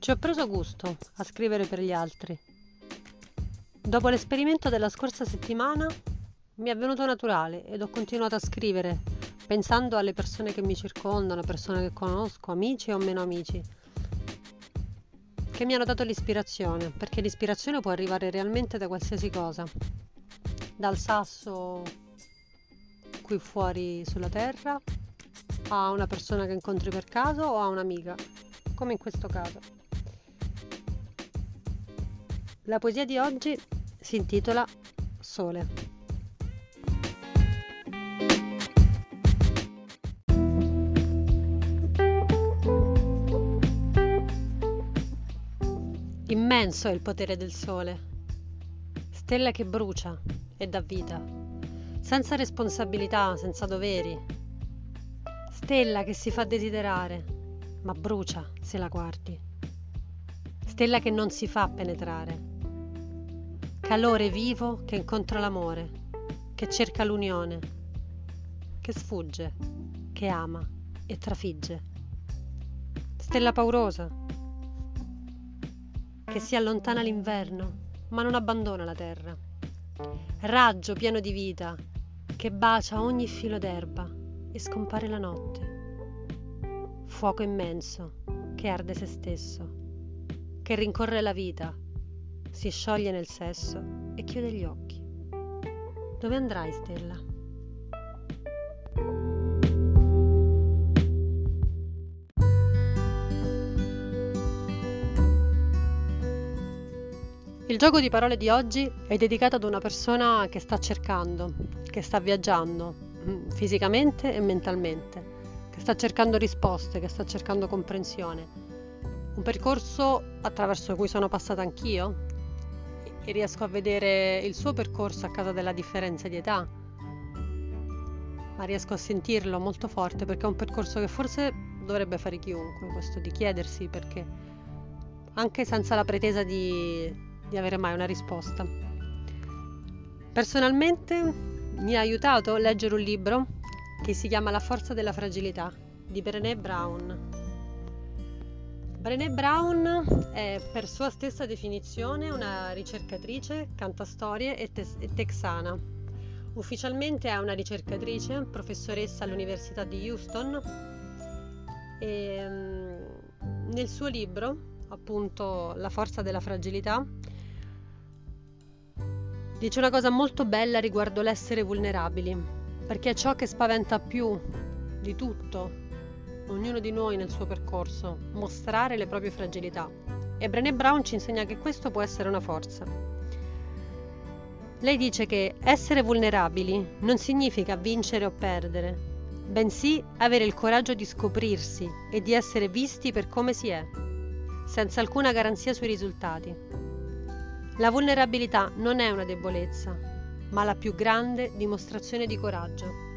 Ci ho preso gusto a scrivere per gli altri. Dopo l'esperimento della scorsa settimana mi è venuto naturale ed ho continuato a scrivere pensando alle persone che mi circondano, persone che conosco, amici o meno amici, che mi hanno dato l'ispirazione, perché l'ispirazione può arrivare realmente da qualsiasi cosa, dal sasso qui fuori sulla terra a una persona che incontri per caso o a un'amica, come in questo caso. La poesia di oggi si intitola Sole. Immenso è il potere del sole, stella che brucia e dà vita, senza responsabilità, senza doveri, stella che si fa desiderare, ma brucia se la guardi, stella che non si fa penetrare calore vivo che incontra l'amore, che cerca l'unione, che sfugge, che ama e trafigge. Stella paurosa, che si allontana l'inverno, ma non abbandona la terra. Raggio pieno di vita, che bacia ogni filo d'erba e scompare la notte. Fuoco immenso, che arde se stesso, che rincorre la vita si scioglie nel sesso e chiude gli occhi. Dove andrai, Stella? Il gioco di parole di oggi è dedicato ad una persona che sta cercando, che sta viaggiando mm, fisicamente e mentalmente, che sta cercando risposte, che sta cercando comprensione. Un percorso attraverso cui sono passata anch'io, e riesco a vedere il suo percorso a causa della differenza di età, ma riesco a sentirlo molto forte perché è un percorso che forse dovrebbe fare chiunque, questo di chiedersi perché, anche senza la pretesa di, di avere mai una risposta. Personalmente mi ha aiutato a leggere un libro che si chiama La forza della fragilità di Brené Brown Brené Brown è per sua stessa definizione una ricercatrice, cantastorie e, te- e texana. Ufficialmente è una ricercatrice, professoressa all'Università di Houston e um, nel suo libro, appunto La forza della fragilità, dice una cosa molto bella riguardo l'essere vulnerabili, perché è ciò che spaventa più di tutto ognuno di noi nel suo percorso, mostrare le proprie fragilità. E Brené Brown ci insegna che questo può essere una forza. Lei dice che essere vulnerabili non significa vincere o perdere, bensì avere il coraggio di scoprirsi e di essere visti per come si è, senza alcuna garanzia sui risultati. La vulnerabilità non è una debolezza, ma la più grande dimostrazione di coraggio.